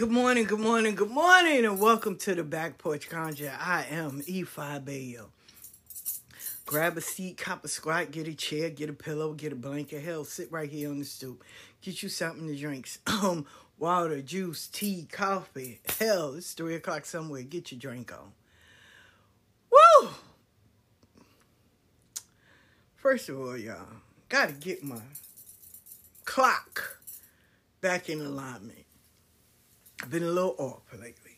good morning, good morning, good morning, and welcome to the Back Porch Conjure. I am Ifa Bayo. Grab a seat, cop a squat, get a chair, get a pillow, get a blanket. Hell, sit right here on the stoop. Get you something to drink. Um, water, juice, tea, coffee. Hell, it's three o'clock somewhere. Get your drink on. Woo! First of all, y'all, gotta get my clock back in alignment. Been a little off lately,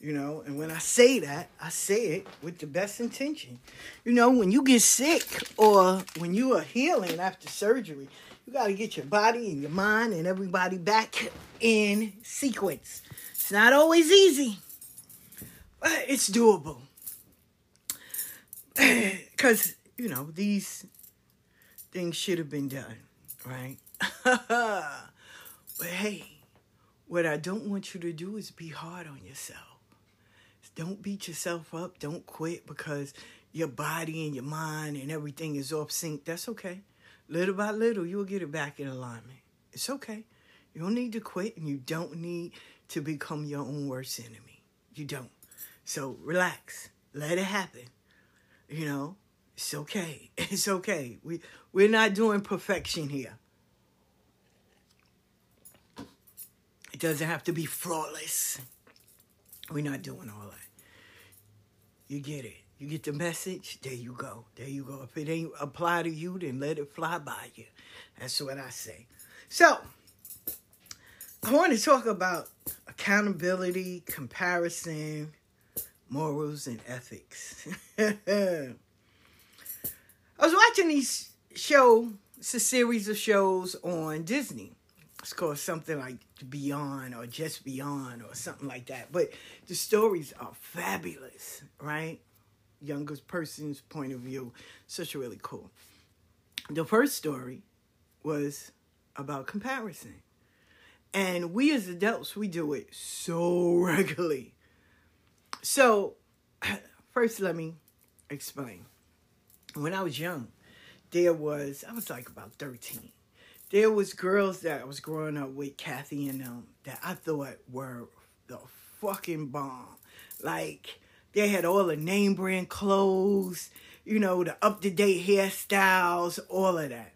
you know, and when I say that, I say it with the best intention. You know, when you get sick or when you are healing after surgery, you got to get your body and your mind and everybody back in sequence. It's not always easy, but it's doable. Because, you know, these things should have been done, right? but hey, what I don't want you to do is be hard on yourself. Don't beat yourself up. Don't quit because your body and your mind and everything is off sync. That's okay. Little by little, you'll get it back in alignment. It's okay. You don't need to quit and you don't need to become your own worst enemy. You don't. So relax. Let it happen. You know, it's okay. It's okay. We we're not doing perfection here. It doesn't have to be flawless. We're not doing all that. You get it. You get the message. There you go. There you go. If it ain't apply to you, then let it fly by you. That's what I say. So, I want to talk about accountability, comparison, morals and ethics. I was watching these show. It's a series of shows on Disney. It's called something like Beyond or Just Beyond or something like that. But the stories are fabulous, right? Youngest person's point of view. Such a really cool. The first story was about comparison. And we as adults, we do it so regularly. So, first, let me explain. When I was young, there was, I was like about 13. There was girls that I was growing up with, Kathy and them, that I thought were the fucking bomb. Like, they had all the name brand clothes, you know, the up to date hairstyles, all of that.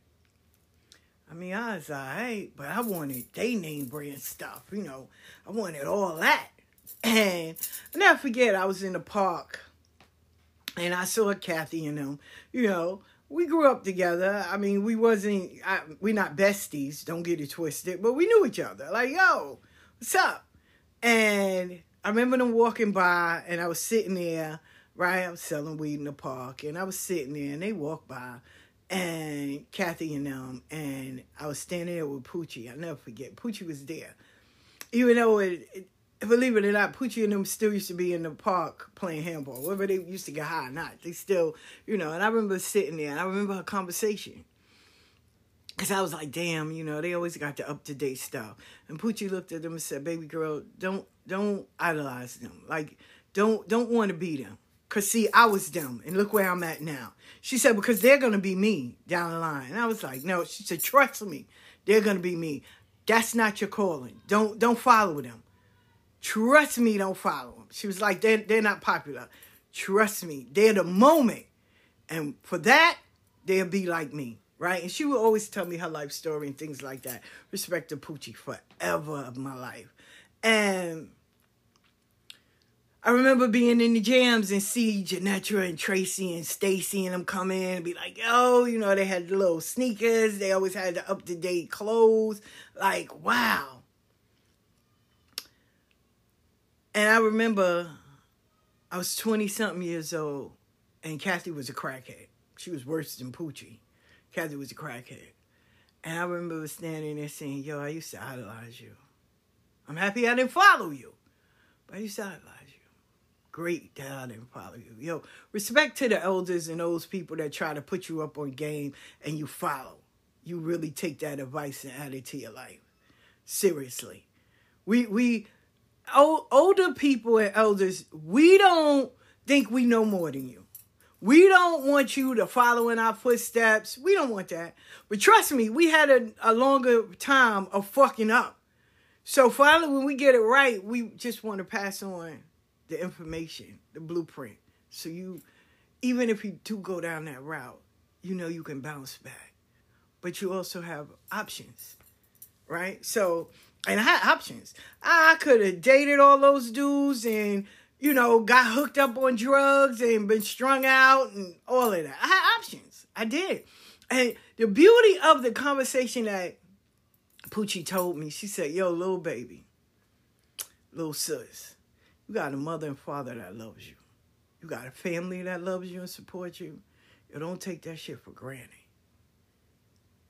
I mean, I was alright, but I wanted they name brand stuff, you know. I wanted all that. And I never forget, I was in the park and I saw Kathy and them, you know. We grew up together. I mean, we wasn't, I, we not besties, don't get it twisted, but we knew each other. Like, yo, what's up? And I remember them walking by and I was sitting there, right? I was selling weed in the park and I was sitting there and they walked by and Kathy and them, and I was standing there with Poochie. I'll never forget. Poochie was there. Even though it, it believe it or not, Poochie and them still used to be in the park playing handball. Whether they used to get high or not, they still, you know. And I remember sitting there, and I remember her conversation. Cause I was like, damn, you know, they always got the up to date stuff. And Poochie looked at them and said, "Baby girl, don't don't idolize them. Like, don't don't want to be them. Cause see, I was them, and look where I'm at now." She said, "Because they're gonna be me down the line." And I was like, "No." She said, "Trust me, they're gonna be me. That's not your calling. Don't don't follow them. Trust me, don't follow them." She was like, "They're they're not popular. Trust me, they're the moment, and for that, they'll be like me." right? And she would always tell me her life story and things like that. Respect to Poochie forever of my life. And I remember being in the jams and see Janetra and Tracy and Stacy and them come in and be like, yo, you know, they had the little sneakers. They always had the up to date clothes. Like, wow. And I remember I was 20 something years old and Kathy was a crackhead. She was worse than Poochie. Kathy was a crackhead. And I remember standing there saying, Yo, I used to idolize you. I'm happy I didn't follow you, but I used to idolize you. Great that I didn't follow you. Yo, respect to the elders and those people that try to put you up on game and you follow. You really take that advice and add it to your life. Seriously. We, we, old, older people and elders, we don't think we know more than you. We don't want you to follow in our footsteps. We don't want that. But trust me, we had a, a longer time of fucking up. So finally, when we get it right, we just want to pass on the information, the blueprint. So you, even if you do go down that route, you know you can bounce back. But you also have options, right? So, and I had options. I could have dated all those dudes and you know, got hooked up on drugs and been strung out and all of that. I had options. I did. And the beauty of the conversation that Poochie told me, she said, Yo, little baby, little sis, you got a mother and father that loves you. You got a family that loves you and supports you. You don't take that shit for granted.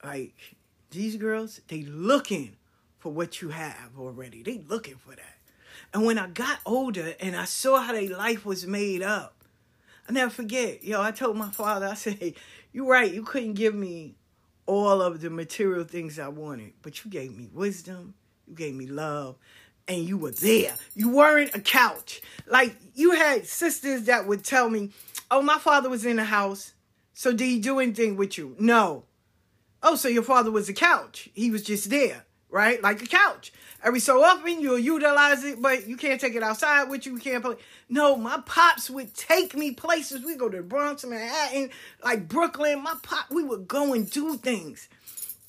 Like, these girls, they looking for what you have already. They looking for that. And when I got older and I saw how their life was made up, I never forget. Yo, I told my father, I said, hey, you're right, you couldn't give me all of the material things I wanted, but you gave me wisdom, you gave me love, and you were there. You weren't a couch. Like you had sisters that would tell me, Oh, my father was in the house. So did he do anything with you? No. Oh, so your father was a couch. He was just there, right? Like a couch. Every so often you'll utilize it, but you can't take it outside with you. You can't play. No, my pops would take me places. We go to the Bronx, Manhattan, like Brooklyn. My pop, we would go and do things.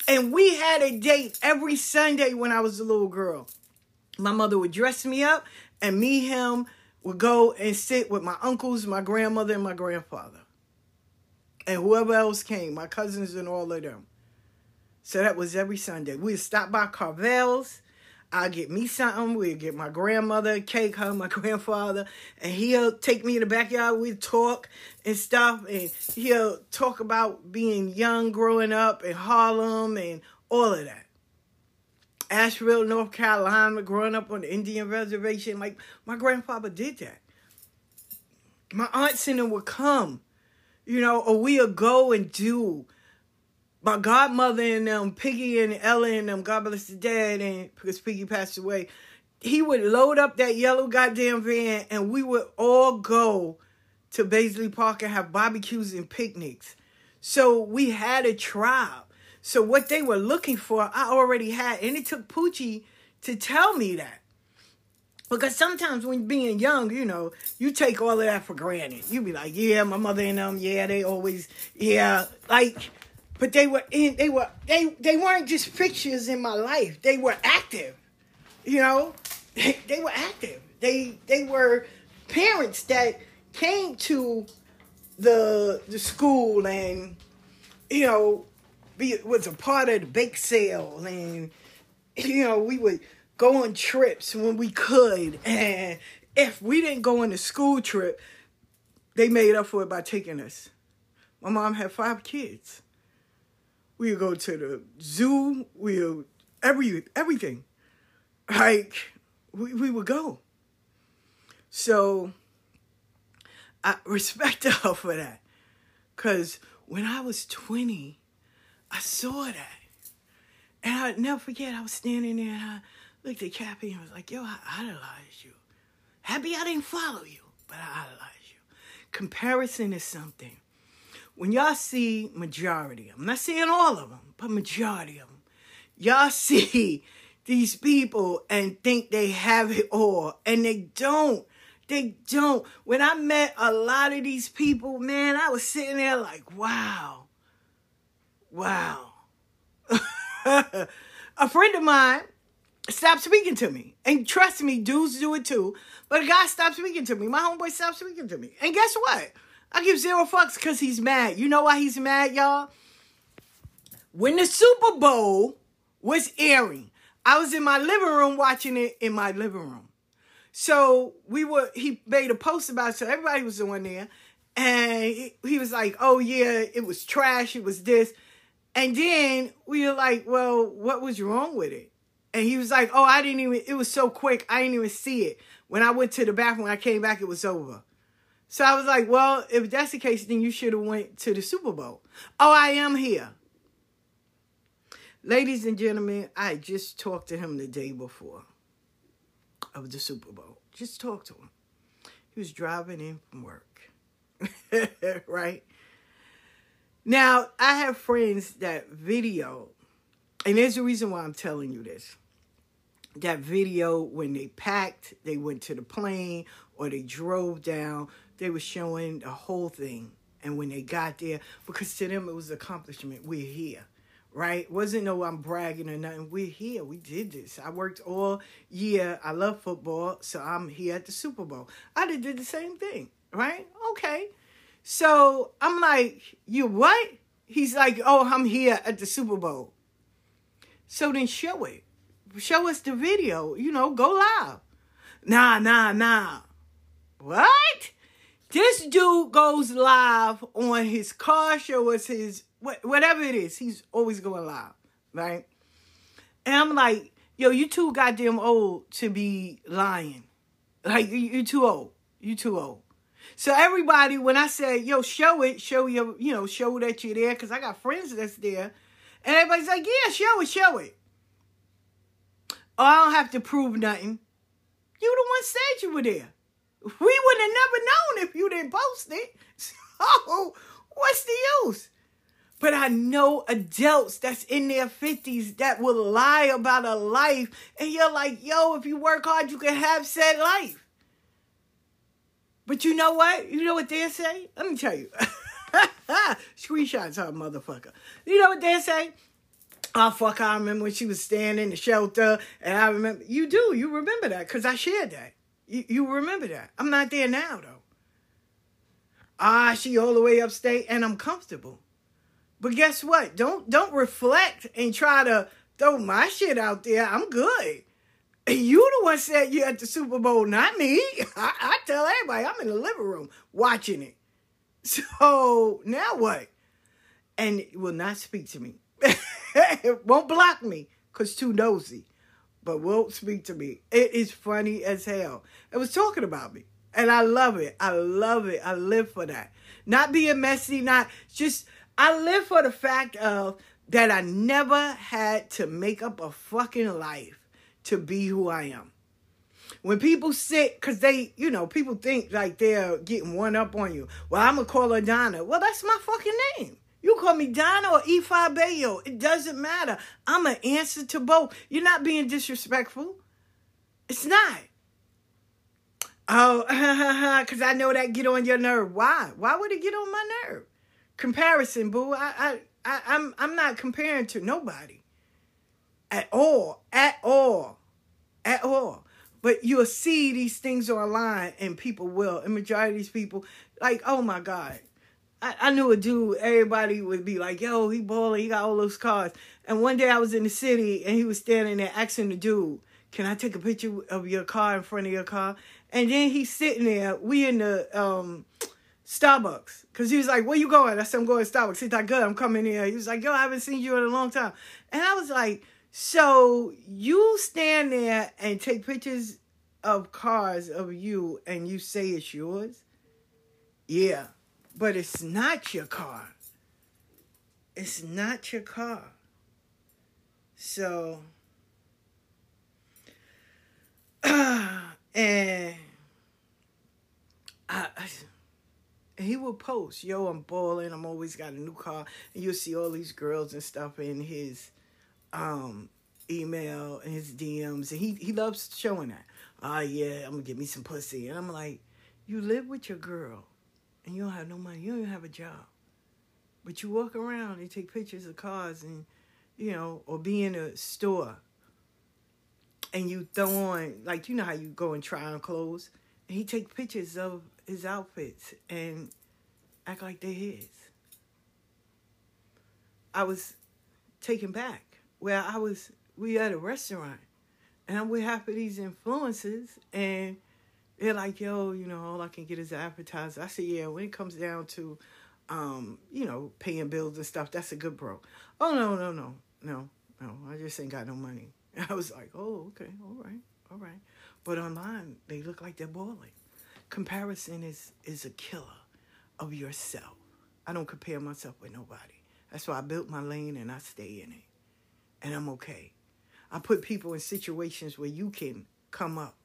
And we had a date every Sunday when I was a little girl. My mother would dress me up, and me, him, would go and sit with my uncles, my grandmother, and my grandfather. And whoever else came, my cousins and all of them. So that was every Sunday. We'd stop by Carvel's. I'll get me something. We'll get my grandmother cake, her, my grandfather, and he'll take me in the backyard. we talk and stuff, and he'll talk about being young, growing up in Harlem, and all of that. Asheville, North Carolina, growing up on the Indian reservation. Like, my grandfather did that. My aunts and them would come, you know, or we'll go and do my godmother and them, Piggy and Ella and them, God bless the dad, and because Piggy passed away, he would load up that yellow goddamn van and we would all go to Baisley Park and have barbecues and picnics. So we had a tribe. So what they were looking for, I already had. And it took Poochie to tell me that. Because sometimes when being young, you know, you take all of that for granted. You be like, yeah, my mother and them, yeah, they always, yeah, like but they were in they were they they weren't just pictures in my life. They were active you know? They, they were active. They they were parents that came to the the school and you know be was a part of the bake sale and you know we would go on trips when we could. And if we didn't go on a school trip they made up for it by taking us. My mom had five kids We'll go to the zoo. We'll every everything. Like we, we would go. So I respect her for that. Cause when I was 20, I saw that. And I'd never forget, I was standing there and I looked at Kathy and I was like, yo, I idolized you. Happy I didn't follow you, but I idolized you. Comparison is something when y'all see majority, I'm not saying all of them, but majority of them, y'all see these people and think they have it all, and they don't. They don't. When I met a lot of these people, man, I was sitting there like, wow, wow. a friend of mine stopped speaking to me. And trust me, dudes do it too. But a guy stopped speaking to me. My homeboy stopped speaking to me. And guess what? I give zero fucks because he's mad. You know why he's mad, y'all? When the Super Bowl was airing, I was in my living room watching it in my living room. So we were, he made a post about it, so everybody was on there. And he, he was like, oh yeah, it was trash, it was this. And then we were like, well, what was wrong with it? And he was like, oh, I didn't even, it was so quick, I didn't even see it. When I went to the bathroom, I came back, it was over. So I was like, well, if that's the case, then you should have went to the Super Bowl. Oh, I am here. Ladies and gentlemen, I just talked to him the day before of the Super Bowl. Just talked to him. He was driving in from work. right? Now, I have friends that video, and there's a reason why I'm telling you this. That video when they packed, they went to the plane, or they drove down they were showing the whole thing. And when they got there, because to them it was accomplishment. We're here, right? Wasn't no I'm bragging or nothing. We're here. We did this. I worked all year. I love football, so I'm here at the Super Bowl. I did, did the same thing, right? Okay. So I'm like, you what? He's like, oh, I'm here at the Super Bowl. So then show it. Show us the video. You know, go live. Nah, nah, nah. What? This dude goes live on his car show or his whatever it is. He's always going live, right? And I'm like, yo, you too goddamn old to be lying. Like you're too old. You too old. So everybody, when I say, yo, show it, show your, you know, show that you're there, because I got friends that's there. And everybody's like, yeah, show it, show it. Oh, I don't have to prove nothing. You the one said you were there. We would have never known if you didn't post it. So, what's the use? But I know adults that's in their 50s that will lie about a life. And you're like, yo, if you work hard, you can have said life. But you know what? You know what they say? Let me tell you. Screenshots her motherfucker. You know what they say? Oh fuck! I remember when she was staying in the shelter, and I remember you do. You remember that because I shared that. You, you remember that. I'm not there now, though. Ah, she all the way upstate, and I'm comfortable. But guess what? Don't don't reflect and try to throw my shit out there. I'm good. You the one said you at the Super Bowl, not me. I, I tell everybody I'm in the living room watching it. So now what? And it will not speak to me. it won't block me because too nosy, but won't speak to me. It is funny as hell. It was talking about me. And I love it. I love it. I live for that. Not being messy, not just, I live for the fact of that I never had to make up a fucking life to be who I am. When people sit, because they, you know, people think like they're getting one up on you. Well, I'm going to call her Donna. Well, that's my fucking name. You call me Donna or Ifa Bayo. It doesn't matter. I'm an answer to both. You're not being disrespectful. It's not. Oh, because I know that get on your nerve. Why? Why would it get on my nerve? Comparison, boo. I, I, I, I'm, I'm not comparing to nobody at all, at all, at all. But you'll see these things are online, and people will. And majority of these people, like, oh my god, I, I knew a dude. Everybody would be like, "Yo, he balling. He got all those cars." And one day I was in the city, and he was standing there asking the dude, "Can I take a picture of your car in front of your car?" And then he's sitting there. We in the um, Starbucks because he was like, "Where you going?" I said, "I'm going to Starbucks." He's like, "Good, I'm coming here." He was like, "Yo, I haven't seen you in a long time," and I was like, "So you stand there and take pictures of cars of you, and you say it's yours?" Yeah, but it's not your car. It's not your car. So, and I, he will post, yo, I'm balling, I'm always got a new car. And you'll see all these girls and stuff in his um email and his DMs. And he, he loves showing that. Ah, yeah, I'm gonna get me some pussy. And I'm like, you live with your girl and you don't have no money. You don't even have a job. But you walk around and take pictures of cars and you know, or be in a store and you throw on like you know how you go and try on clothes. And he take pictures of his outfits and act like they're his. I was taken back where I was we at a restaurant and I'm with half of these influences and they're like, yo, you know, all I can get is an appetizer. I said, yeah, when it comes down to um, you know, paying bills and stuff, that's a good bro. Oh no, no, no, no, no. I just ain't got no money. I was like, oh, okay, all right, all right. But online, they look like they're balling. Comparison is is a killer of yourself. I don't compare myself with nobody. That's why I built my lane and I stay in it. And I'm okay. I put people in situations where you can come up.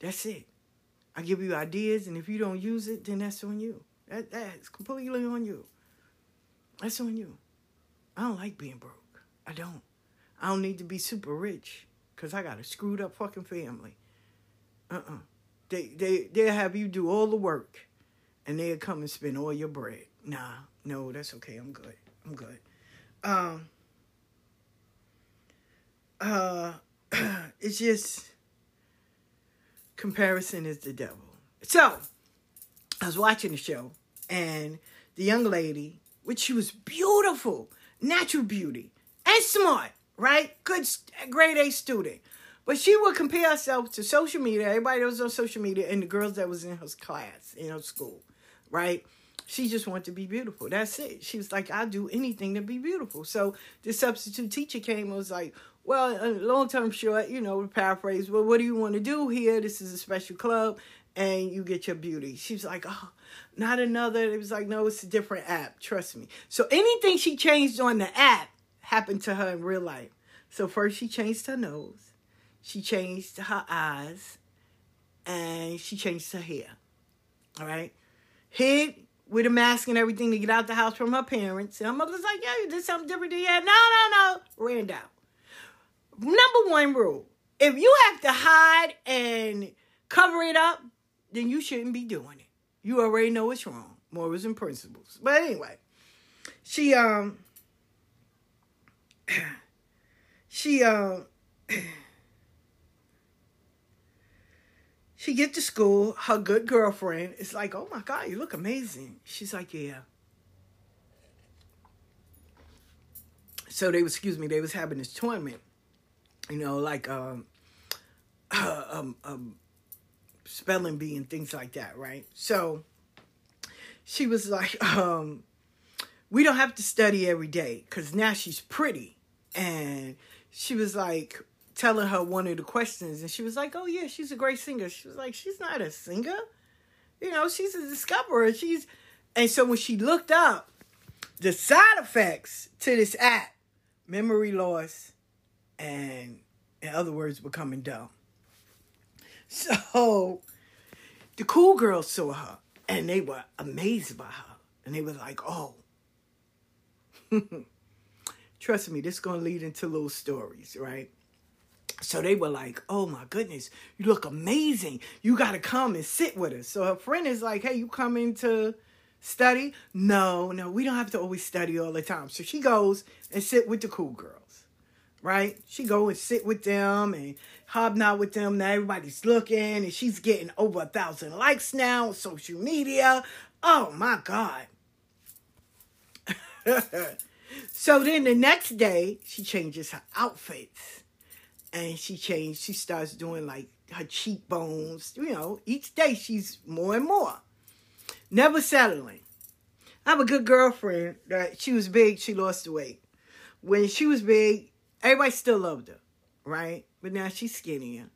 That's it. I give you ideas, and if you don't use it, then that's on you. That that's completely on you. That's on you. I don't like being broke. I don't. I don't need to be super rich because I got a screwed up fucking family. Uh-uh. They they they'll have you do all the work and they'll come and spend all your bread. Nah, no, that's okay. I'm good. I'm good. Um uh it's just comparison is the devil. So I was watching the show and the young lady, which she was beautiful, natural beauty, and smart, right? Good, grade A student. But she would compare herself to social media, everybody that was on social media, and the girls that was in her class, in her school, right? She just wanted to be beautiful. That's it. She was like, I'll do anything to be beautiful. So the substitute teacher came and was like, well, a long term short, you know, paraphrase, well, what do you want to do here? This is a special club and you get your beauty. She's like, oh, not another. It was like, no, it's a different app. Trust me. So anything she changed on the app happened to her in real life. So first she changed her nose, she changed her eyes, and she changed her hair. All right. Hid with a mask and everything to get out the house from her parents. And her mother's like, yeah, you did something different. Yeah, no, no, no. Ran down. Number one rule. If you have to hide and cover it up, then you shouldn't be doing it. You already know it's wrong. Morals and principles. But anyway, she um she um she get to school, her good girlfriend is like, "Oh my god, you look amazing." She's like, "Yeah." So they excuse me, they was having this tournament, you know, like um um, um, spelling bee and things like that, right? So she was like, um, we don't have to study every day because now she's pretty. And she was like telling her one of the questions, and she was like, oh, yeah, she's a great singer. She was like, she's not a singer. You know, she's a discoverer. She's, and so when she looked up the side effects to this app, memory loss, and in other words, becoming dumb. So the cool girls saw her and they were amazed by her. And they were like, oh, trust me, this is going to lead into little stories, right? So they were like, oh my goodness, you look amazing. You got to come and sit with us. So her friend is like, hey, you coming to study? No, no, we don't have to always study all the time. So she goes and sit with the cool girls, right? She go and sit with them and hobnob with them. Now everybody's looking and she's getting over a thousand likes now on social media. Oh my God. so then the next day, she changes her outfits and she changed. She starts doing like her cheekbones. You know, each day she's more and more. Never settling. I have a good girlfriend that she was big, she lost the weight. When she was big, everybody still loved her, right? But now she's skinnier.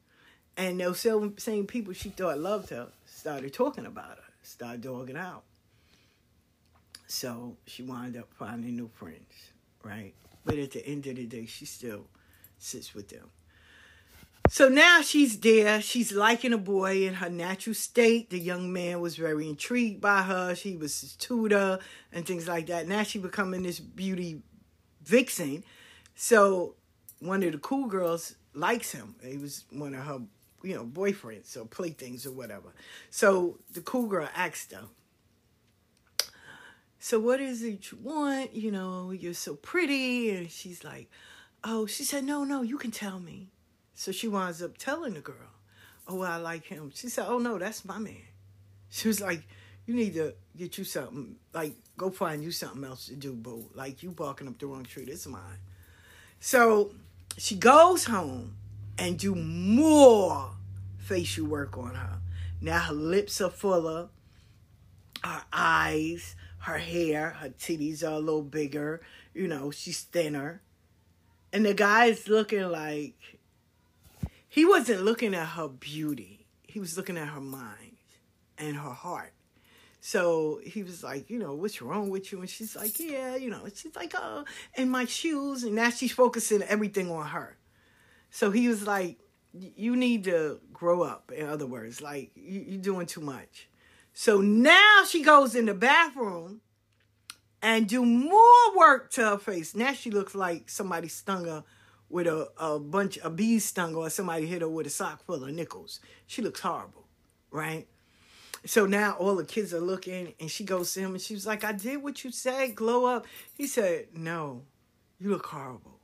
And those same people she thought loved her started talking about her, started dogging out. So she wound up finding new friends, right? But at the end of the day, she still sits with them. So now she's there. She's liking a boy in her natural state. The young man was very intrigued by her. She was his tutor and things like that. Now she becoming this beauty vixen. So one of the cool girls likes him. He was one of her, you know, boyfriends or playthings or whatever. So the cool girl asked her, so what is it you want? You know, you're so pretty. And she's like, oh, she said, no, no, you can tell me. So she winds up telling the girl, oh, I like him. She said, oh, no, that's my man. She was like, you need to get you something, like, go find you something else to do, boo. Like, you barking up the wrong tree. This is mine. So she goes home and do more facial work on her. Now her lips are fuller, her eyes, her hair, her titties are a little bigger. You know, she's thinner. And the guy's looking like he wasn't looking at her beauty. He was looking at her mind and her heart. So he was like, you know, what's wrong with you? And she's like, yeah, you know, she's like, oh, and my shoes. And now she's focusing everything on her. So he was like, you need to grow up, in other words, like, you, you're doing too much. So now she goes in the bathroom and do more work to her face. Now she looks like somebody stung her with a, a bunch of bees stung her or somebody hit her with a sock full of nickels. She looks horrible, right? So now all the kids are looking and she goes to him and she was like, I did what you said, glow up. He said, No, you look horrible.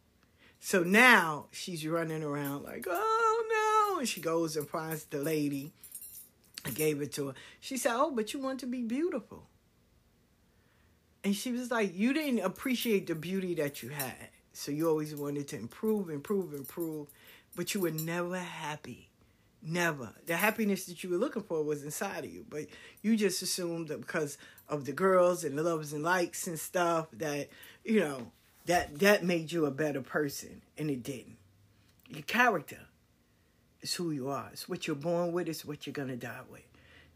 So now she's running around like, Oh no. And she goes and finds the lady and gave it to her. She said, Oh, but you want to be beautiful. And she was like, You didn't appreciate the beauty that you had. So you always wanted to improve, improve, improve, but you were never happy. Never. The happiness that you were looking for was inside of you, but you just assumed that because of the girls and the loves and likes and stuff that, you know, that that made you a better person, and it didn't. Your character is who you are. It's what you're born with. It's what you're gonna die with.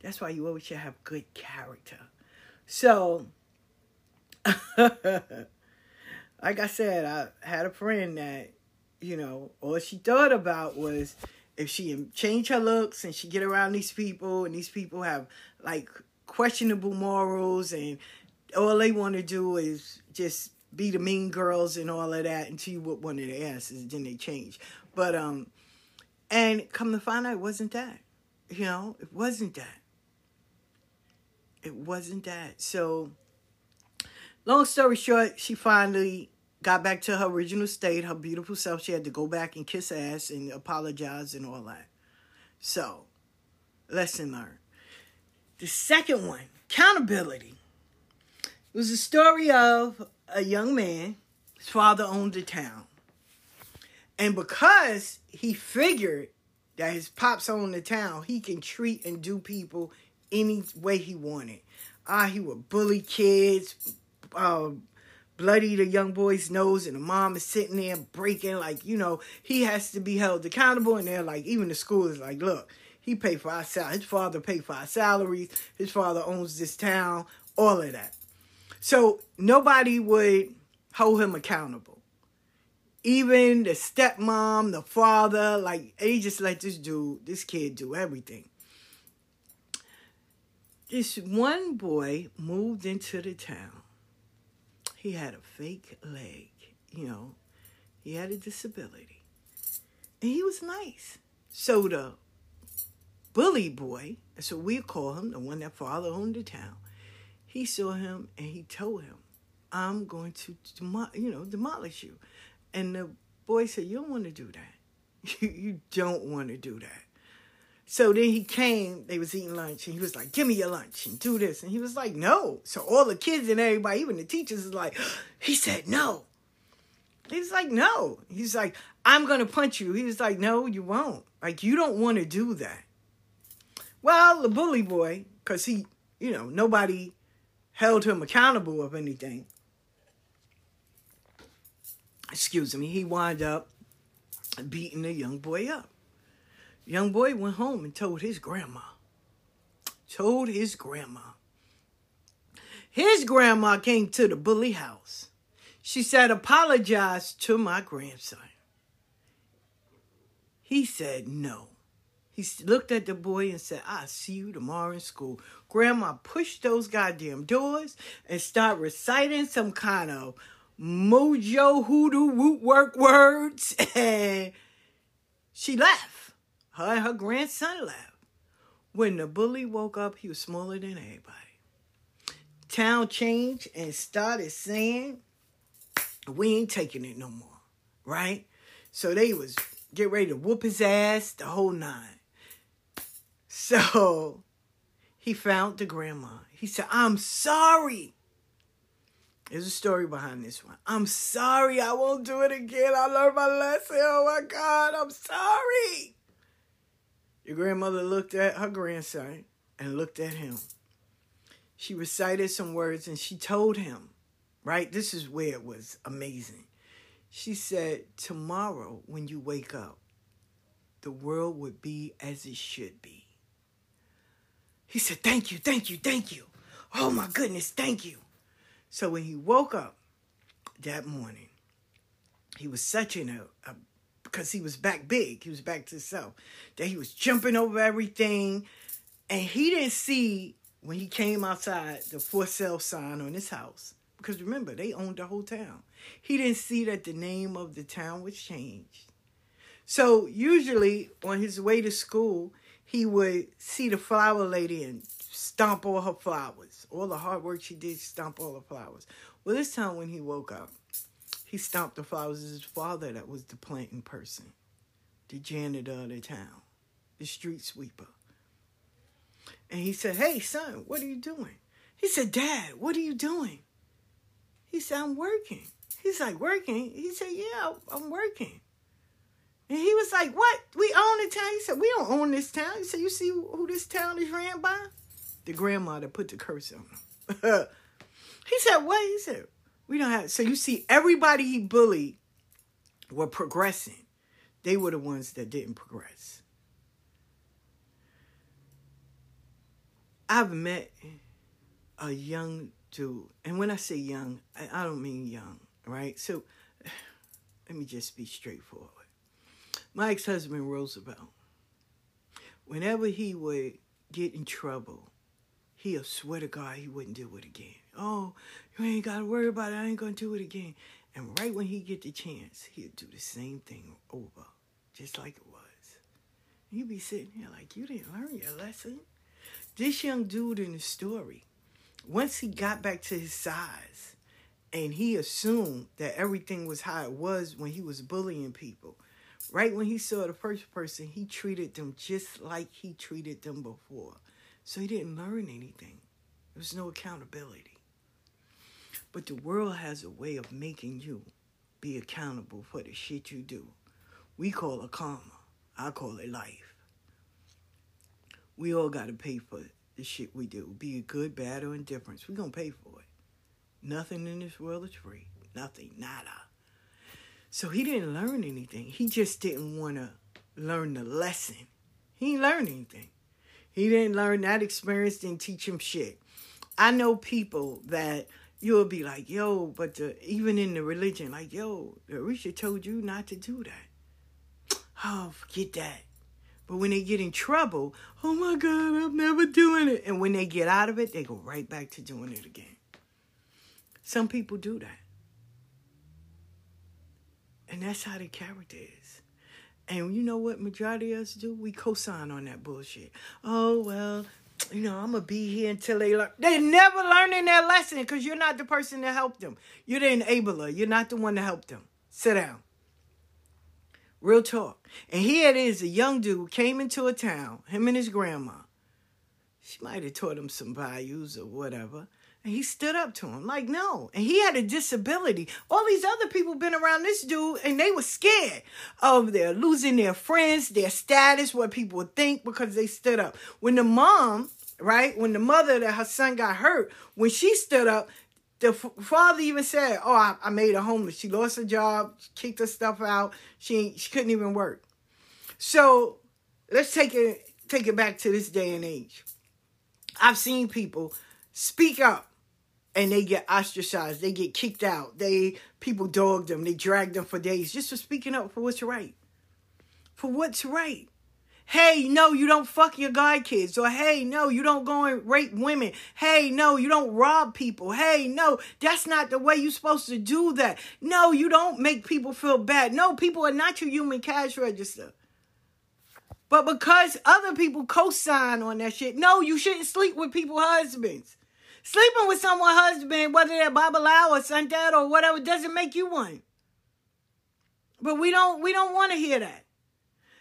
That's why you always should have good character. So, like I said, I had a friend that, you know, all she thought about was if she change her looks and she get around these people and these people have like questionable morals and all they want to do is just be the mean girls and all of that until you whoop one of their asses then they change. But um and come to find out it wasn't that you know? It wasn't that. It wasn't that. So long story short she finally got back to her original state, her beautiful self. She had to go back and kiss ass and apologize and all that. So, lesson learned. The second one, accountability. It was a story of a young man, his father owned the town. And because he figured that his pops owned the town, he can treat and do people any way he wanted. Ah, he would bully kids, uh, bloody the young boy's nose, and the mom is sitting there breaking, like, you know, he has to be held accountable. And they're like, even the school is like, look, he paid for our sal- his father paid for our salaries, his father owns this town, all of that. So nobody would hold him accountable. Even the stepmom, the father, like they just let this dude, this kid do everything. This one boy moved into the town. He had a fake leg, you know, he had a disability. And he was nice. So the bully boy, what we call him, the one that father owned the town, he saw him and he told him, I'm going to, demo- you know, demolish you. And the boy said, You don't want to do that. You don't want to do that. So then he came, they was eating lunch, and he was like, Give me your lunch and do this. And he was like, No. So all the kids and everybody, even the teachers, is like, He said no. He's like, No. He's like, I'm gonna punch you. He was like, No, you won't. Like, you don't want to do that. Well, the bully boy, because he, you know, nobody held him accountable of anything. Excuse me, he wound up beating the young boy up. Young boy went home and told his grandma. Told his grandma. His grandma came to the bully house. She said, Apologize to my grandson. He said no. He looked at the boy and said, I'll see you tomorrow in school. Grandma pushed those goddamn doors and started reciting some kind of mojo hoodoo root work words. And she left. Her and her grandson left. When the bully woke up, he was smaller than everybody. Town changed and started saying, we ain't taking it no more, right? So they was get ready to whoop his ass, the whole nine. So he found the grandma. He said, I'm sorry. There's a story behind this one. I'm sorry. I won't do it again. I learned my lesson. Oh my God. I'm sorry. Your grandmother looked at her grandson and looked at him. She recited some words and she told him, right? This is where it was amazing. She said, Tomorrow, when you wake up, the world would be as it should be. He said, Thank you, thank you, thank you. Oh my goodness, thank you. So when he woke up that morning, he was such in a, a because he was back big, he was back to himself, that he was jumping over everything. And he didn't see when he came outside the for sale sign on his house. Because remember, they owned the whole town. He didn't see that the name of the town was changed. So usually on his way to school, he would see the flower lady and stomp all her flowers. All the hard work she did, stomp all the flowers. Well, this time when he woke up, he stomped the flowers. His father that was the planting person, the janitor of the town, the street sweeper. And he said, Hey, son, what are you doing? He said, Dad, what are you doing? He said, I'm working. He's like, Working? He said, Yeah, I'm working. And he was like, What? We own the town? He said, We don't own this town. He said, You see who this town is ran by? The grandma that put the curse on him. he said, What? He said, We don't have. So you see, everybody he bullied were progressing. They were the ones that didn't progress. I've met a young dude, and when I say young, I, I don't mean young, right? So let me just be straightforward. My ex husband, Roosevelt, whenever he would get in trouble, he'll swear to God he wouldn't do it again. Oh, you ain't got to worry about it. I ain't going to do it again. And right when he get the chance, he'll do the same thing over, just like it was. You be sitting here like, you didn't learn your lesson. This young dude in the story, once he got back to his size and he assumed that everything was how it was when he was bullying people, right when he saw the first person, he treated them just like he treated them before. So he didn't learn anything. There was no accountability. But the world has a way of making you be accountable for the shit you do. We call it karma. I call it life. We all got to pay for the shit we do, be it good, bad, or indifference. we going to pay for it. Nothing in this world is free. Nothing, nada. So he didn't learn anything. He just didn't want to learn the lesson. He didn't learn anything. He didn't learn that experience, didn't teach him shit. I know people that you'll be like, yo, but the, even in the religion, like, yo, Orisha told you not to do that. Oh, forget that. But when they get in trouble, oh my God, I'm never doing it. And when they get out of it, they go right back to doing it again. Some people do that. And that's how their character is. And you know what majority of us do? We co-sign on that bullshit. Oh, well, you know, I'm to be here until they learn. They're never learning their lesson because you're not the person to help them. You're the enabler. You're not the one to help them. Sit down. Real talk. And here it is, a young dude came into a town, him and his grandma. She might have taught him some values or whatever. And he stood up to him like, no. And he had a disability. All these other people been around this dude and they were scared of their losing their friends, their status, what people would think because they stood up. When the mom, right, when the mother that her son got hurt, when she stood up, the father even said, "Oh, I, I made her homeless. She lost her job, kicked her stuff out. She she couldn't even work." So let's take it take it back to this day and age. I've seen people speak up and they get ostracized, they get kicked out, they people dog them, they drag them for days just for speaking up for what's right. For what's right. Hey, no, you don't fuck your guy kids. Or hey, no, you don't go and rape women. Hey, no, you don't rob people. Hey, no, that's not the way you're supposed to do that. No, you don't make people feel bad. No, people are not your human cash register. But because other people co-sign on that shit, no, you shouldn't sleep with people's husbands. Sleeping with someone's husband, whether they're Babalawo or Santad or whatever, doesn't make you one. But we don't we don't want to hear that.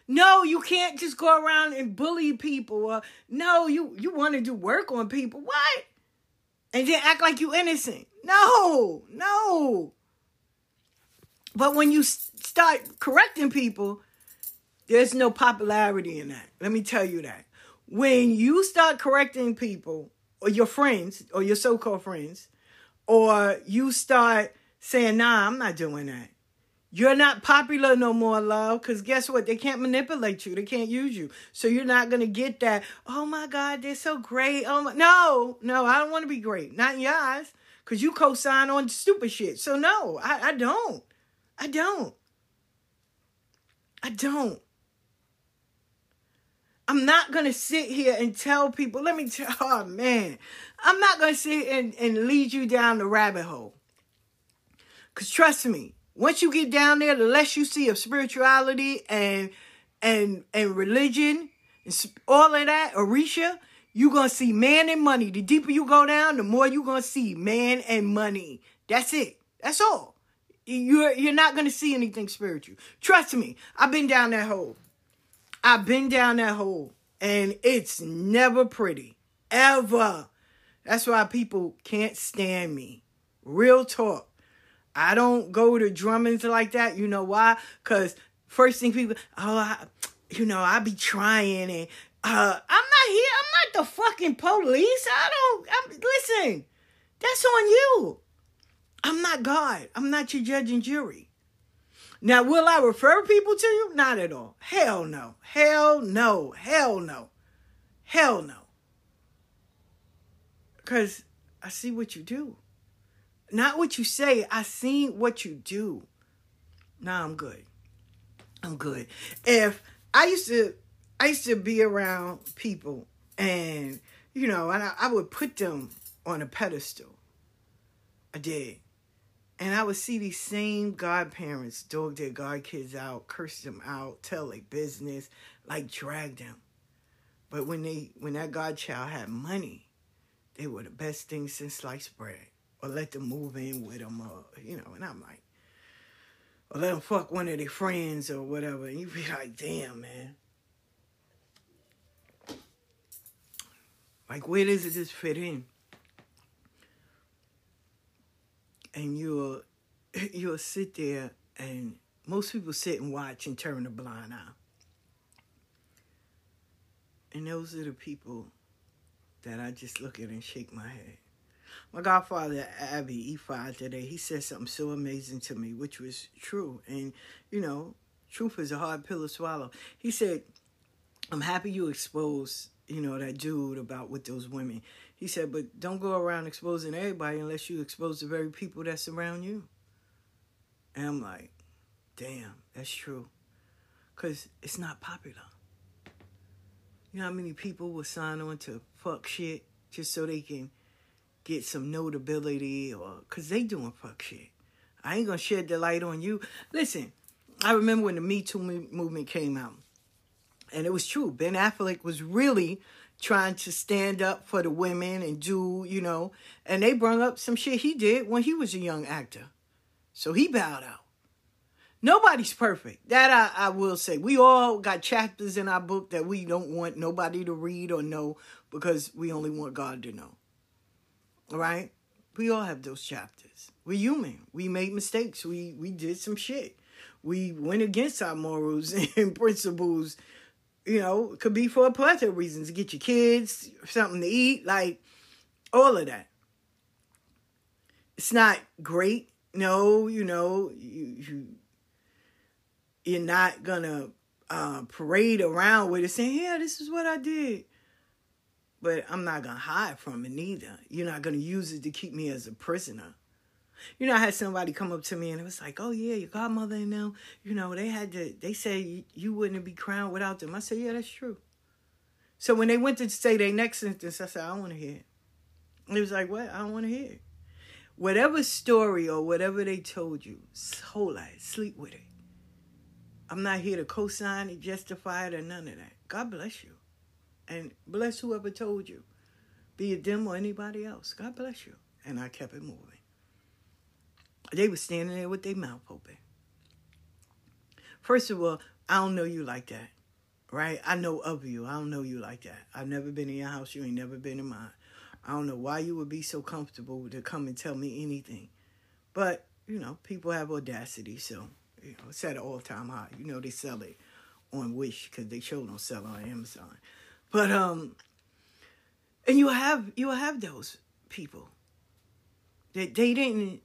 No, you can't just go around and bully people. Or, no, you you want to do work on people. What? And then act like you innocent. No, no. But when you start correcting people, there's no popularity in that. Let me tell you that. When you start correcting people, or your friends or your so-called friends or you start saying nah i'm not doing that. You're not popular no more love because guess what? They can't manipulate you. They can't use you. So you're not going to get that oh my god they're so great. Oh my no no i don't want to be great. Not in your eyes because you co-sign on stupid shit. So no I, I don't. I don't. I don't I'm not gonna sit here and tell people, let me tell oh man, I'm not gonna sit and, and lead you down the rabbit hole. Cause trust me, once you get down there, the less you see of spirituality and and and religion and all of that, Orisha, you're gonna see man and money. The deeper you go down, the more you're gonna see man and money. That's it. That's all. You're you're not gonna see anything spiritual. Trust me, I've been down that hole. I've been down that hole and it's never pretty. Ever. That's why people can't stand me. Real talk. I don't go to drummings like that. You know why? Because first thing people, oh, I, you know, I be trying and uh, I'm not here. I'm not the fucking police. I don't, I'm, listen, that's on you. I'm not God. I'm not your judge and jury. Now, will I refer people to you? Not at all. Hell no. Hell no. Hell no. Hell no. Because I see what you do. Not what you say. I see what you do. Now I'm good. I'm good. If I used to, I used to be around people, and you know, and I, I would put them on a pedestal. I did. And I would see these same godparents dog their godkids out, curse them out, tell their business, like drag them. But when they when that godchild had money, they were the best thing since sliced bread. Or let them move in with them, or uh, you know. And I'm like, or let them fuck one of their friends or whatever. And you be like, damn, man. Like, where does this fit in? And you'll you'll sit there and most people sit and watch and turn a blind eye. And those are the people that I just look at and shake my head. My godfather, Abby, fired today. He said something so amazing to me, which was true. And, you know, truth is a hard pill to swallow. He said, I'm happy you exposed, you know, that dude about with those women. He said, but don't go around exposing everybody unless you expose the very people that surround you. And I'm like, damn, that's true. Because it's not popular. You know how many people will sign on to fuck shit just so they can get some notability or because they doing fuck shit. I ain't gonna shed the light on you. Listen, I remember when the Me Too movement came out, and it was true. Ben Affleck was really trying to stand up for the women and do, you know, and they brought up some shit he did when he was a young actor. So he bowed out. Nobody's perfect. That I, I will say. We all got chapters in our book that we don't want nobody to read or know because we only want God to know. All right? We all have those chapters. We're human. We made mistakes. We we did some shit. We went against our morals and principles. You know, could be for a plethora of reasons. Get your kids something to eat, like all of that. It's not great. No, you know, you, you you're not gonna uh, parade around with it saying, "Yeah, this is what I did." But I'm not gonna hide from it neither. You're not gonna use it to keep me as a prisoner. You know, I had somebody come up to me and it was like, "Oh yeah, your godmother and them, you know, they had to. They said you, wouldn't be crowned without them." I said, "Yeah, that's true." So when they went to say their next sentence, I said, "I want to hear it." It was like, "What? I don't want to hear it." Whatever story or whatever they told you, hold it, sleep with it. I'm not here to co-sign it, justify it, or none of that. God bless you, and bless whoever told you, be it them or anybody else. God bless you. And I kept it moving. They were standing there with their mouth open. First of all, I don't know you like that, right? I know of you. I don't know you like that. I've never been in your house. You ain't never been in mine. I don't know why you would be so comfortable to come and tell me anything. But, you know, people have audacity, so, you know, it's at an all-time high. You know, they sell it on Wish because they sure don't sell on Amazon. But, um, and you have, you have those people. that they didn't,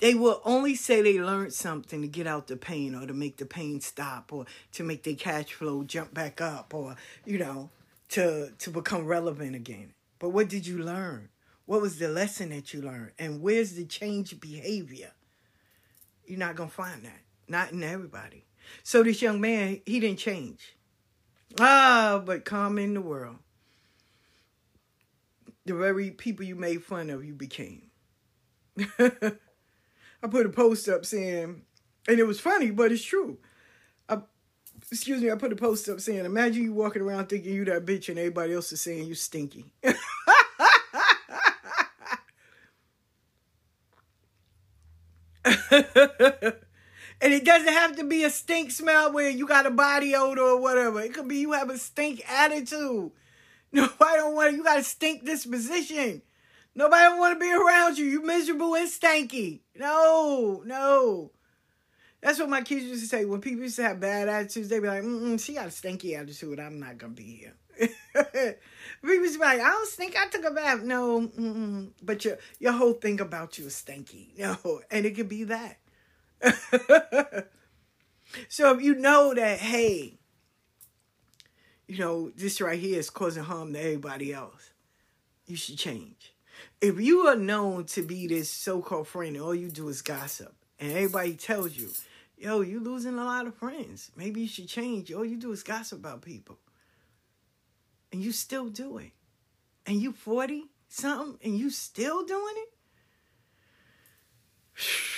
they will only say they learned something to get out the pain or to make the pain stop or to make their cash flow jump back up or, you know, to, to become relevant again. But what did you learn? What was the lesson that you learned? And where's the change behavior? You're not to find that. Not in everybody. So this young man, he didn't change. Ah, but calm in the world. The very people you made fun of, you became. I put a post up saying, and it was funny, but it's true. I, excuse me, I put a post up saying, imagine you walking around thinking you that bitch and everybody else is saying you stinky. and it doesn't have to be a stink smell where you got a body odor or whatever. It could be you have a stink attitude. No, I don't want you got a stink disposition. Nobody want to be around you. You miserable and stanky. No, no. That's what my kids used to say. When people used to have bad attitudes, they'd be like, mm she got a stinky attitude. I'm not going to be here. people used to be like, I don't stink. I took a bath. No, mm-mm. but your, your whole thing about you is stinky. No, and it could be that. so if you know that, hey, you know, this right here is causing harm to everybody else, you should change. If you are known to be this so-called friend and all you do is gossip and everybody tells you, yo, you losing a lot of friends. Maybe you should change. All you do is gossip about people. And you still do it. And you 40 something and you still doing it?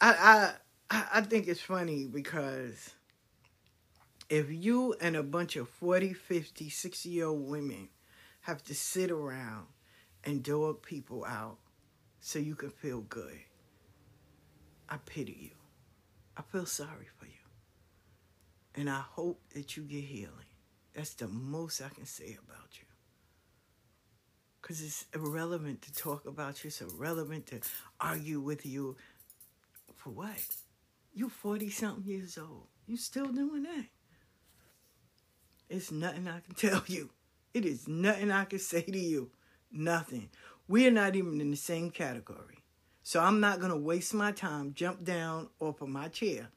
I I I think it's funny because if you and a bunch of 40, 50, 60 year old women have to sit around and dog people out so you can feel good, I pity you. I feel sorry for you. And I hope that you get healing. That's the most I can say about you. Because it's irrelevant to talk about you, it's irrelevant to argue with you. For what? You're 40 something years old. You still doing that. It's nothing I can tell you. It is nothing I can say to you. Nothing. We're not even in the same category. So I'm not going to waste my time, jump down off of my chair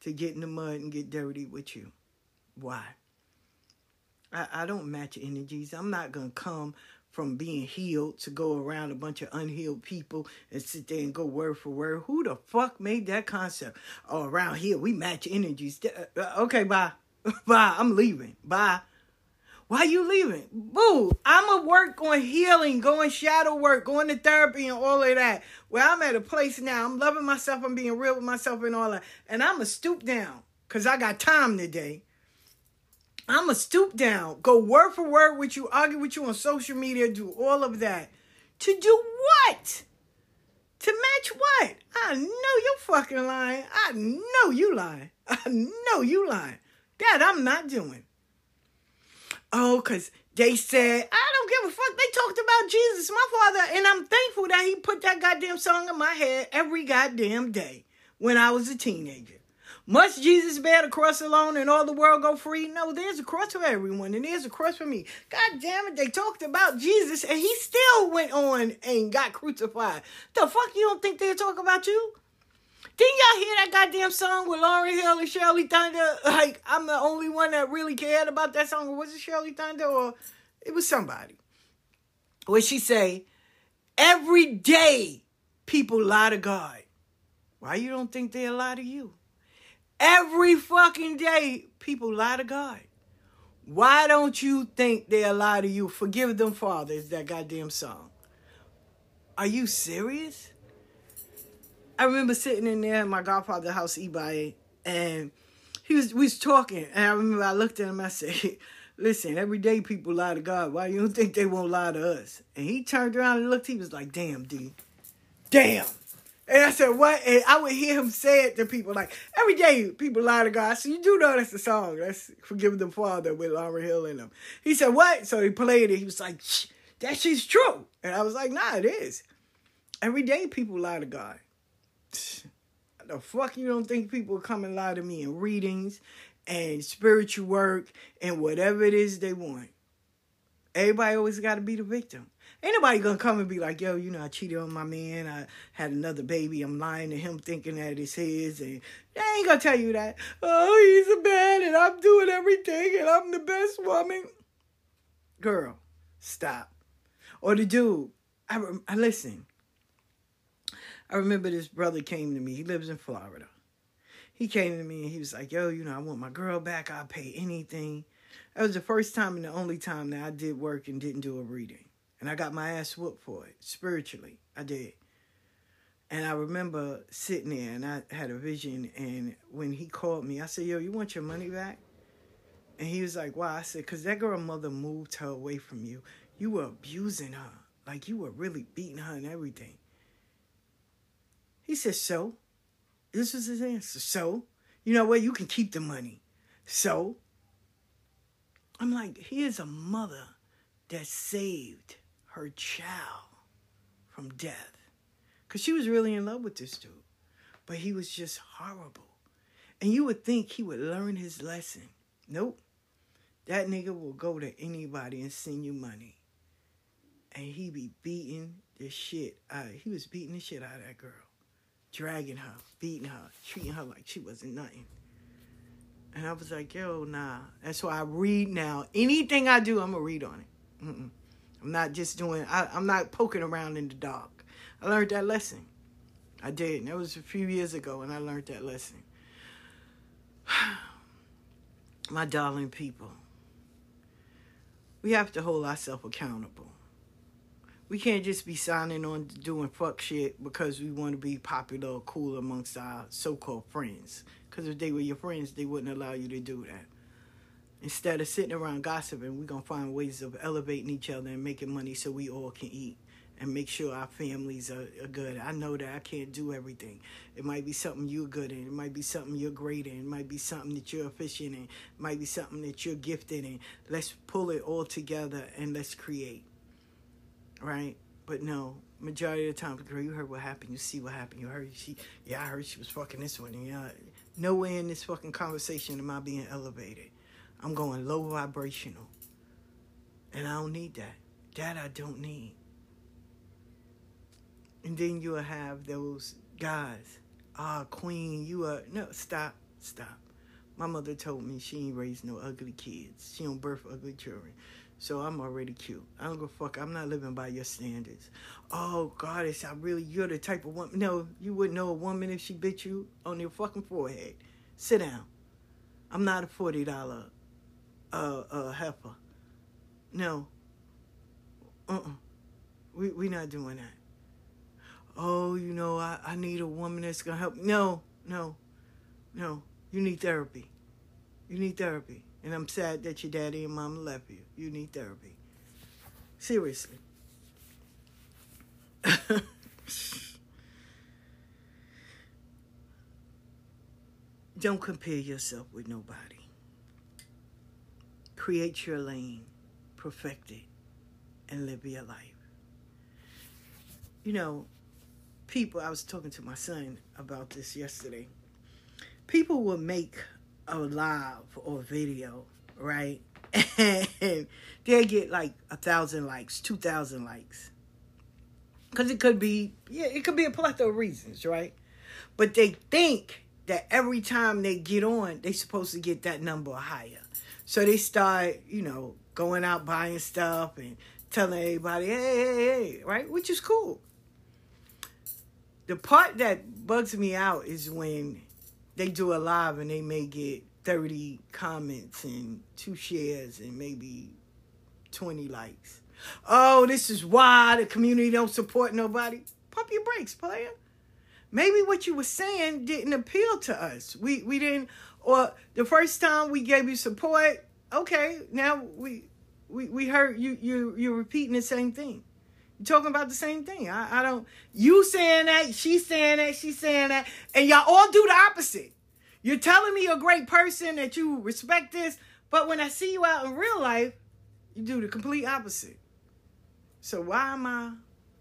to get in the mud and get dirty with you. Why? I, I don't match energies. I'm not going to come from being healed to go around a bunch of unhealed people and sit there and go word for word. Who the fuck made that concept? Oh, around here, we match energies. Uh, uh, Okay, bye. bye. I'm leaving. Bye. Why you leaving? Boo, I'm a work on healing, going shadow work, going to therapy and all of that. Well, I'm at a place now. I'm loving myself. I'm being real with myself and all that. And I'm a stoop down because I got time today. I'm a stoop down, go word for word with you, argue with you on social media, do all of that. To do what? To match what? I know you fucking lying. I know you lying. I know you lying. That I'm not doing. Oh, because they said, I don't give a fuck. They talked about Jesus, my father, and I'm thankful that he put that goddamn song in my head every goddamn day when I was a teenager. Must Jesus bear the cross alone and all the world go free? No, there's a cross for everyone, and there's a cross for me. God damn it, they talked about Jesus, and he still went on and got crucified. The fuck you don't think they'll talk about you? Didn't y'all hear that goddamn song with Lauryn Hill and Shirley Thunder? Like, I'm the only one that really cared about that song. Was it Shirley Thunder or it was somebody? Where she say, every day people lie to God. Why you don't think they lie to you? Every fucking day people lie to God. Why don't you think they'll lie to you? Forgive them, Father, is that goddamn song. Are you serious? I remember sitting in there in my godfather's house, Ebaye, and he was we was talking, and I remember I looked at him. I said, "Listen, every day people lie to God. Why you don't think they won't lie to us?" And he turned around and looked. He was like, "Damn, D, damn." And I said, "What?" And I would hear him say it to people like, "Every day people lie to God." So you do know that's the song. That's "Forgive the Father" with Laura Hill in them. He said, "What?" So he played it. He was like, "That shit's true," and I was like, "Nah, it is." Every day people lie to God. The fuck you don't think people come and lie to me in readings and spiritual work and whatever it is they want. Everybody always got to be the victim. Ain't nobody gonna come and be like, yo, you know, I cheated on my man. I had another baby. I'm lying to him thinking that it's his. And they ain't gonna tell you that. Oh, he's a man and I'm doing everything and I'm the best woman. Girl, stop. Or the dude, I, I listen. I remember this brother came to me. He lives in Florida. He came to me and he was like, yo, you know, I want my girl back. I'll pay anything. That was the first time and the only time that I did work and didn't do a reading. And I got my ass whooped for it, spiritually. I did. And I remember sitting there and I had a vision. And when he called me, I said, yo, you want your money back? And he was like, why? I said, because that girl mother moved her away from you. You were abusing her. Like you were really beating her and everything. He said, so? This was his answer. So? You know what? You can keep the money. So? I'm like, here's a mother that saved her child from death. Because she was really in love with this dude. But he was just horrible. And you would think he would learn his lesson. Nope. That nigga will go to anybody and send you money. And he be beating the shit out. He was beating the shit out of that girl. Dragging her, beating her, treating her like she wasn't nothing. And I was like, yo, nah. That's why I read now. Anything I do, I'm going to read on it. Mm-mm. I'm not just doing, I, I'm not poking around in the dark. I learned that lesson. I did. And that was a few years ago, and I learned that lesson. My darling people, we have to hold ourselves accountable. We can't just be signing on doing fuck shit because we want to be popular or cool amongst our so-called friends. Because if they were your friends, they wouldn't allow you to do that. Instead of sitting around gossiping, we're going to find ways of elevating each other and making money so we all can eat and make sure our families are, are good. I know that I can't do everything. It might be something you're good in. It might be something you're great in. It might be something that you're efficient in. It might be something that you're gifted in. Let's pull it all together and let's create. Right? But no, majority of the time, girl, you heard what happened. You see what happened. You heard she, yeah, I heard she was fucking this one. And yeah, nowhere in this fucking conversation am I being elevated. I'm going low vibrational. And I don't need that. That I don't need. And then you'll have those guys. Ah, queen, you are no stop, stop. My mother told me she ain't raised no ugly kids. She don't birth ugly children. So I'm already cute. I don't a fuck. I'm not living by your standards. Oh, goddess, I really, you're the type of woman. No, you wouldn't know a woman if she bit you on your fucking forehead. Sit down. I'm not a $40 uh, uh, heifer. No. Uh-uh. We, we not doing that. Oh, you know, I, I need a woman that's going to help. No, no, no. You need therapy. You need therapy. And I'm sad that your daddy and mama left you. You need therapy. Seriously. Don't compare yourself with nobody. Create your lane, perfect it, and live your life. You know, people, I was talking to my son about this yesterday. People will make a live or video, right? And they'll get like a thousand likes, two thousand likes. Cause it could be, yeah, it could be a plethora of reasons, right? But they think that every time they get on, they supposed to get that number higher. So they start, you know, going out buying stuff and telling everybody, hey, hey, hey, right? Which is cool. The part that bugs me out is when they do a live and they may get 30 comments and two shares and maybe 20 likes. Oh, this is why the community don't support nobody. Pump your brakes, player. Maybe what you were saying didn't appeal to us. We we didn't or the first time we gave you support, okay, now we we, we heard you you you're repeating the same thing. Talking about the same thing. I, I don't you saying that, she's saying that, she's saying that, and y'all all do the opposite. You're telling me you're a great person, that you respect this, but when I see you out in real life, you do the complete opposite. So why am I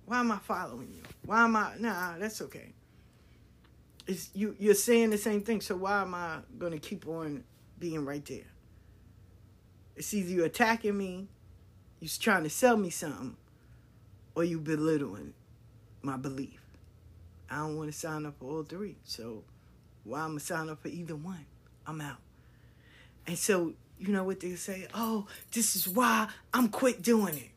why am I following you? Why am I nah, that's okay. It's you you're saying the same thing, so why am I gonna keep on being right there? It's either you attacking me, you're trying to sell me something, or you belittling my belief. I don't want to sign up for all three. So why I'm gonna sign up for either one? I'm out. And so you know what they say? Oh, this is why I'm quit doing it.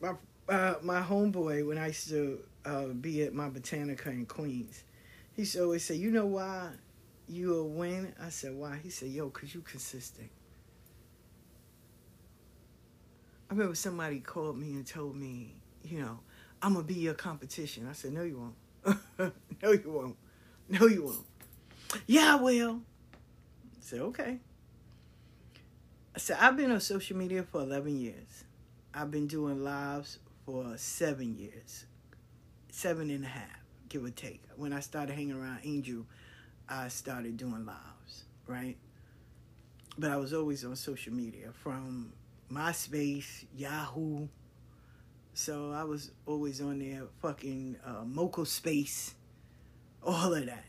My uh, my homeboy, when I used to uh, be at my Botanica in Queens, he used to always say, "You know why you a win?" I said, "Why?" He said, "Yo, cause you consistent." I remember somebody called me and told me, you know, I'm gonna be your competition. I said, no, you won't. no, you won't. No, you won't. Yeah, I will. I said, okay. I said, I've been on social media for 11 years. I've been doing lives for seven years, seven and a half, give or take. When I started hanging around Angel, I started doing lives, right? But I was always on social media from MySpace, Yahoo. So I was always on there, fucking uh, Moco Space, all of that.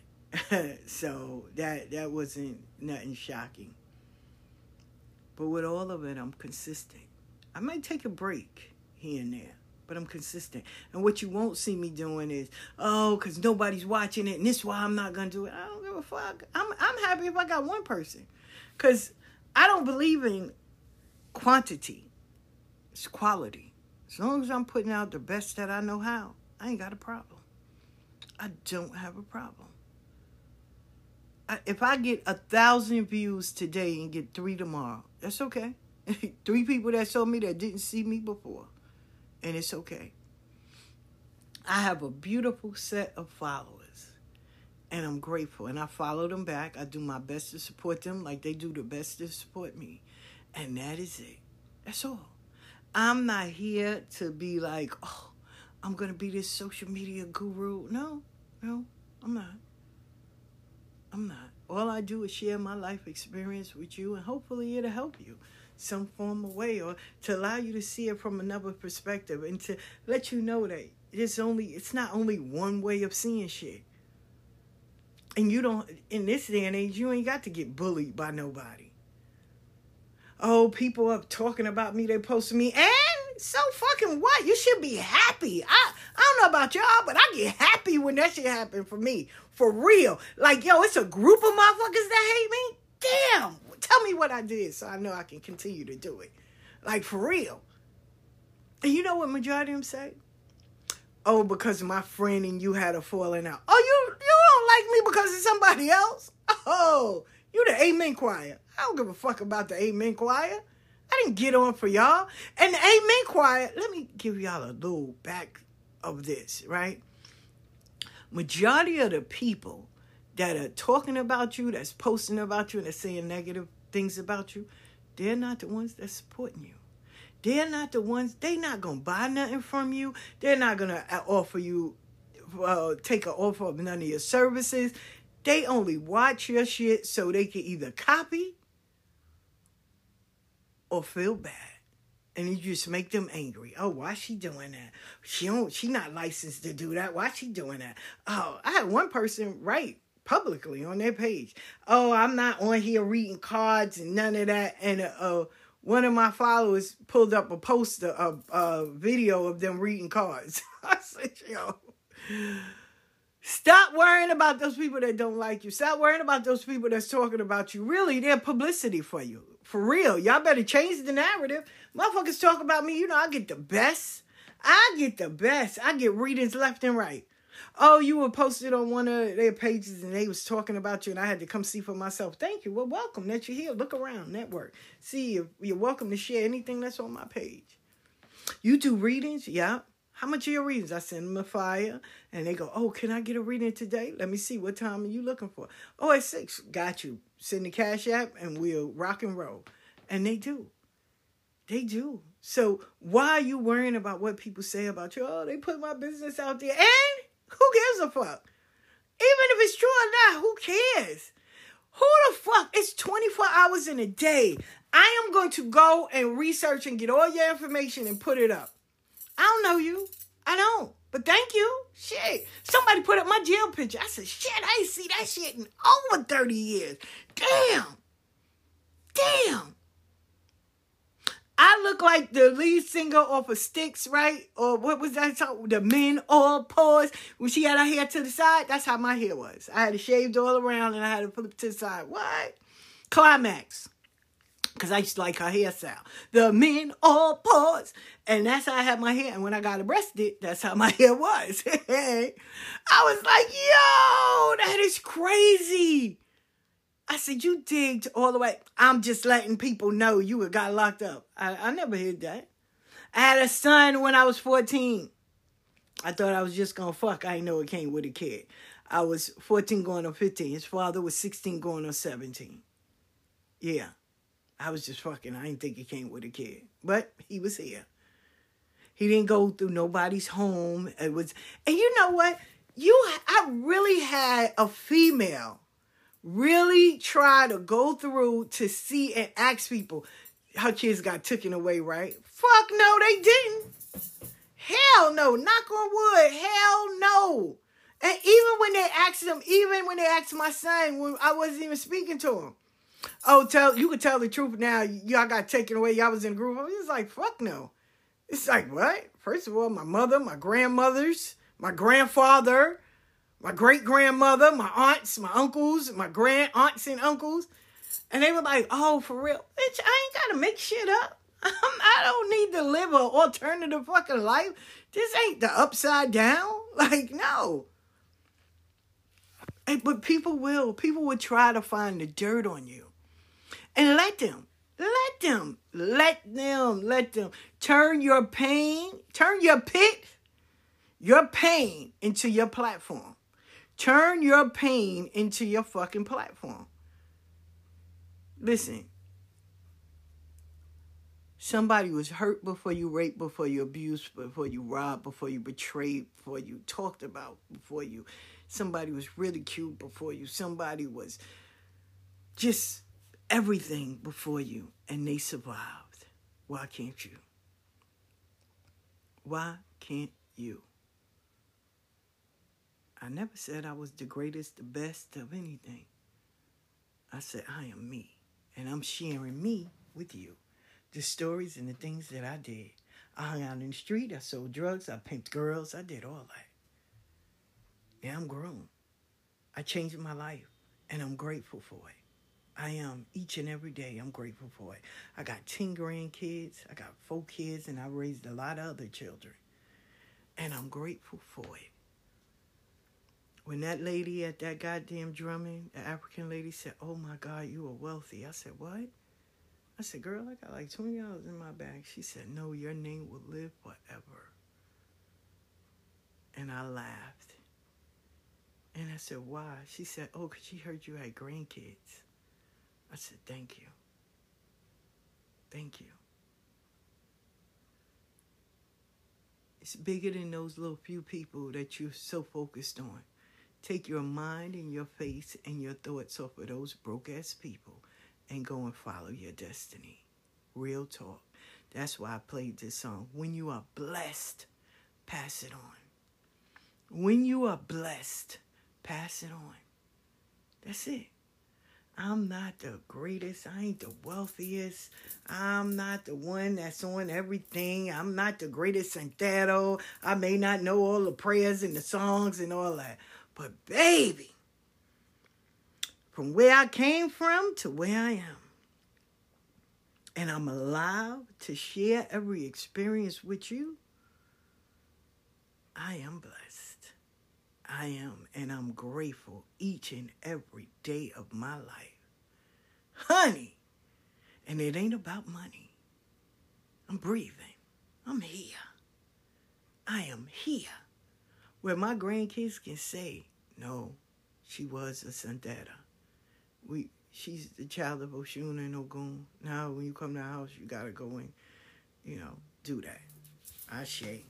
so that that wasn't nothing shocking. But with all of it, I'm consistent. I might take a break here and there, but I'm consistent. And what you won't see me doing is, oh, because nobody's watching it, and this is why I'm not gonna do it. I don't give a fuck. I'm I'm happy if I got one person, because I don't believe in quantity. It's quality. As long as I'm putting out the best that I know how, I ain't got a problem. I don't have a problem. I, if I get a thousand views today and get three tomorrow, that's okay. three people that saw me that didn't see me before, and it's okay. I have a beautiful set of followers, and I'm grateful. And I follow them back. I do my best to support them like they do the best to support me. And that is it. That's all. I'm not here to be like, oh, I'm going to be this social media guru. No, no, I'm not. I'm not. All I do is share my life experience with you, and hopefully it'll help you some form of way or to allow you to see it from another perspective and to let you know that it's only it's not only one way of seeing shit. And you don't in this day and age you ain't got to get bullied by nobody. Oh, people up talking about me, they posting me, and so fucking what? You should be happy. I I don't know about y'all, but I get happy when that shit happen for me. For real. Like, yo, it's a group of motherfuckers that hate me. Damn. Tell me what I did so I know I can continue to do it. Like for real. And you know what majority of them say? Oh, because my friend and you had a falling out. Oh, you you don't like me because of somebody else? Oh, you the Amen choir. I don't give a fuck about the Amen choir. I didn't get on for y'all. And the Amen choir, let me give y'all a little back of this, right? Majority of the people that are talking about you, that's posting about you, and that's saying negative things about you, they're not the ones that's supporting you. They're not the ones, they're not going to buy nothing from you. They're not going to offer you, uh, take an offer of none of your services. They only watch your shit so they can either copy or feel bad. And you just make them angry. Oh, why she doing that? She don't she not licensed to do that. Why she doing that? Oh, I had one person write publicly on their page. Oh, I'm not on here reading cards and none of that. And uh, one of my followers pulled up a poster, a, a video of them reading cards. I said, yo, stop worrying about those people that don't like you. Stop worrying about those people that's talking about you. Really, they're publicity for you. For real. Y'all better change the narrative. Motherfuckers talk about me. You know, I get the best. I get the best. I get readings left and right. Oh, you were posted on one of their pages and they was talking about you and I had to come see for myself. Thank you. Well, welcome that you're here. Look around, network. See, you're welcome to share anything that's on my page. You do readings? Yeah. How much are your readings? I send them a flyer and they go, Oh, can I get a reading today? Let me see. What time are you looking for? Oh, at six. Got you. Send the cash app and we'll rock and roll. And they do. They do. So why are you worrying about what people say about you? Oh, they put my business out there. And who gives a fuck? Even if it's true or not, who cares? Who the fuck? It's 24 hours in a day. I am going to go and research and get all your information and put it up. I don't know you. I don't. But thank you. Shit. Somebody put up my jail picture. I said, shit, I ain't see that shit in over 30 years. Damn. Damn. I look like the lead singer off of Sticks, right? Or what was that song? The Men All Pause. When she had her hair to the side, that's how my hair was. I had it shaved all around and I had it flip to the side. What? Klymaxx. Because I used to like her hairstyle. The men all pause. And that's how I had my hair. And when I got arrested, that's how my hair was. I was like, yo, that is crazy. I said, you digged all the way. I'm just letting people know you got locked up. I, I never heard that. I had a son when I was 14. I thought I was just to fuck. I didn't know it came with a kid. I was 14 going on 15. His father was 16 going on 17. Yeah. I was just fucking. I didn't think he came with a kid. But he was here. He didn't go through nobody's home. It was and you know what? You I really had a female really try to go through to see and ask people her kids got taken away, right? Fuck no, they didn't. Hell no. Knock on wood. Hell no. And even when they asked them, even when they asked my son, when I wasn't even speaking to him, oh, tell you could tell the truth now. Y'all got taken away. Y'all was in a group. He was like, fuck no. It's like what? First of all, my mother, my grandmothers, my grandfather, my great grandmother, my aunts, my uncles, my grand aunts and uncles. And they were like, oh, for real? Bitch, I ain't got to make shit up. I don't need to live an alternative fucking life. This ain't the upside down. Like, no. Hey, but people will. People will try to find the dirt on you. And let them. Let them. Let them. Let them. Turn your pain, turn your pit, your pain into your platform. Turn your pain into your fucking platform. Listen. Somebody was hurt before you raped, before you abused, before you robbed, before you betrayed, before you talked about, before you somebody was ridiculed before you, somebody was just everything before you, and they survived. Why can't you? Why can't you? I never said I was the greatest, the best of anything. I said I am me, and I'm sharing me with you. The stories and the things that I did. I hung out in the street, I sold drugs, I pimped girls, I did all that. Yeah, I'm grown. I changed my life, and I'm grateful for it. I am each and every day. I'm grateful for it. I got 10 grandkids, I got four kids, and I raised a lot of other children. And I'm grateful for it. When that lady at that goddamn drumming, the African lady said, Oh my God, you are wealthy. I said, What? I said, Girl, I got like $20 in my bag. She said, No, your name will live forever. And I laughed. And I said, Why? She said, Oh, because she heard you had grandkids. I said, Thank you. Thank you. It's bigger than those little few people that you're so focused on. Take your mind and your face and your thoughts off of those broke ass people and go and follow your destiny. Real talk. That's why I played this song. When you are blessed, pass it on. When you are blessed, pass it on. That's it. I'm not the greatest. I ain't the wealthiest. I'm not the one that's on everything. I'm not the greatest Santero. Oh. I may not know all the prayers and the songs and all that. But baby, from where I came from to where I am, and I'm allowed to share every experience with you, I am blessed. I am, and I'm grateful each and every day of my life. Honey, and it ain't about money. I'm breathing. I'm here. I am here. Where my grandkids can say, no, she was a Santera. We she's the child of Oshun and Ogun. Now when you come to the house, you gotta go and, you know, do that. I shake.